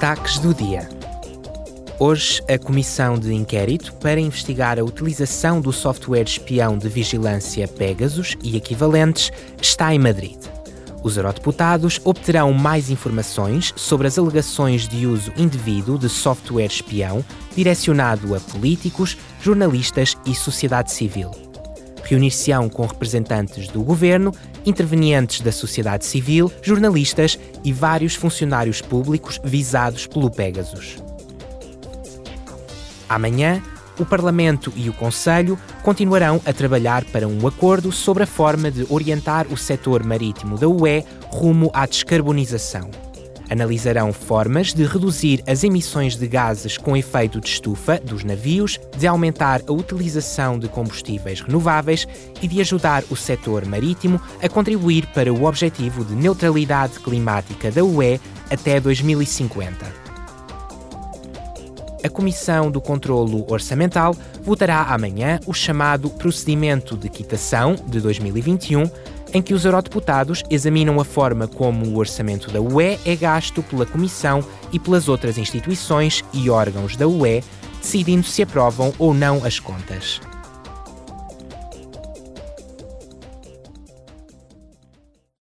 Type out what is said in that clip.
Destaques do dia. Hoje, a Comissão de Inquérito para investigar a utilização do software espião de vigilância Pegasus e equivalentes está em Madrid. Os eurodeputados obterão mais informações sobre as alegações de uso indevido de software espião direcionado a políticos, jornalistas e sociedade civil. Reunir-se-ão com representantes do governo, intervenientes da sociedade civil, jornalistas e vários funcionários públicos visados pelo Pegasus. Amanhã, o Parlamento e o Conselho continuarão a trabalhar para um acordo sobre a forma de orientar o setor marítimo da UE rumo à descarbonização. Analisarão formas de reduzir as emissões de gases com efeito de estufa dos navios, de aumentar a utilização de combustíveis renováveis e de ajudar o setor marítimo a contribuir para o objetivo de neutralidade climática da UE até 2050 a Comissão do Controlo Orçamental votará amanhã o chamado Procedimento de Quitação de 2021, em que os eurodeputados examinam a forma como o orçamento da UE é gasto pela Comissão e pelas outras instituições e órgãos da UE, decidindo se aprovam ou não as contas.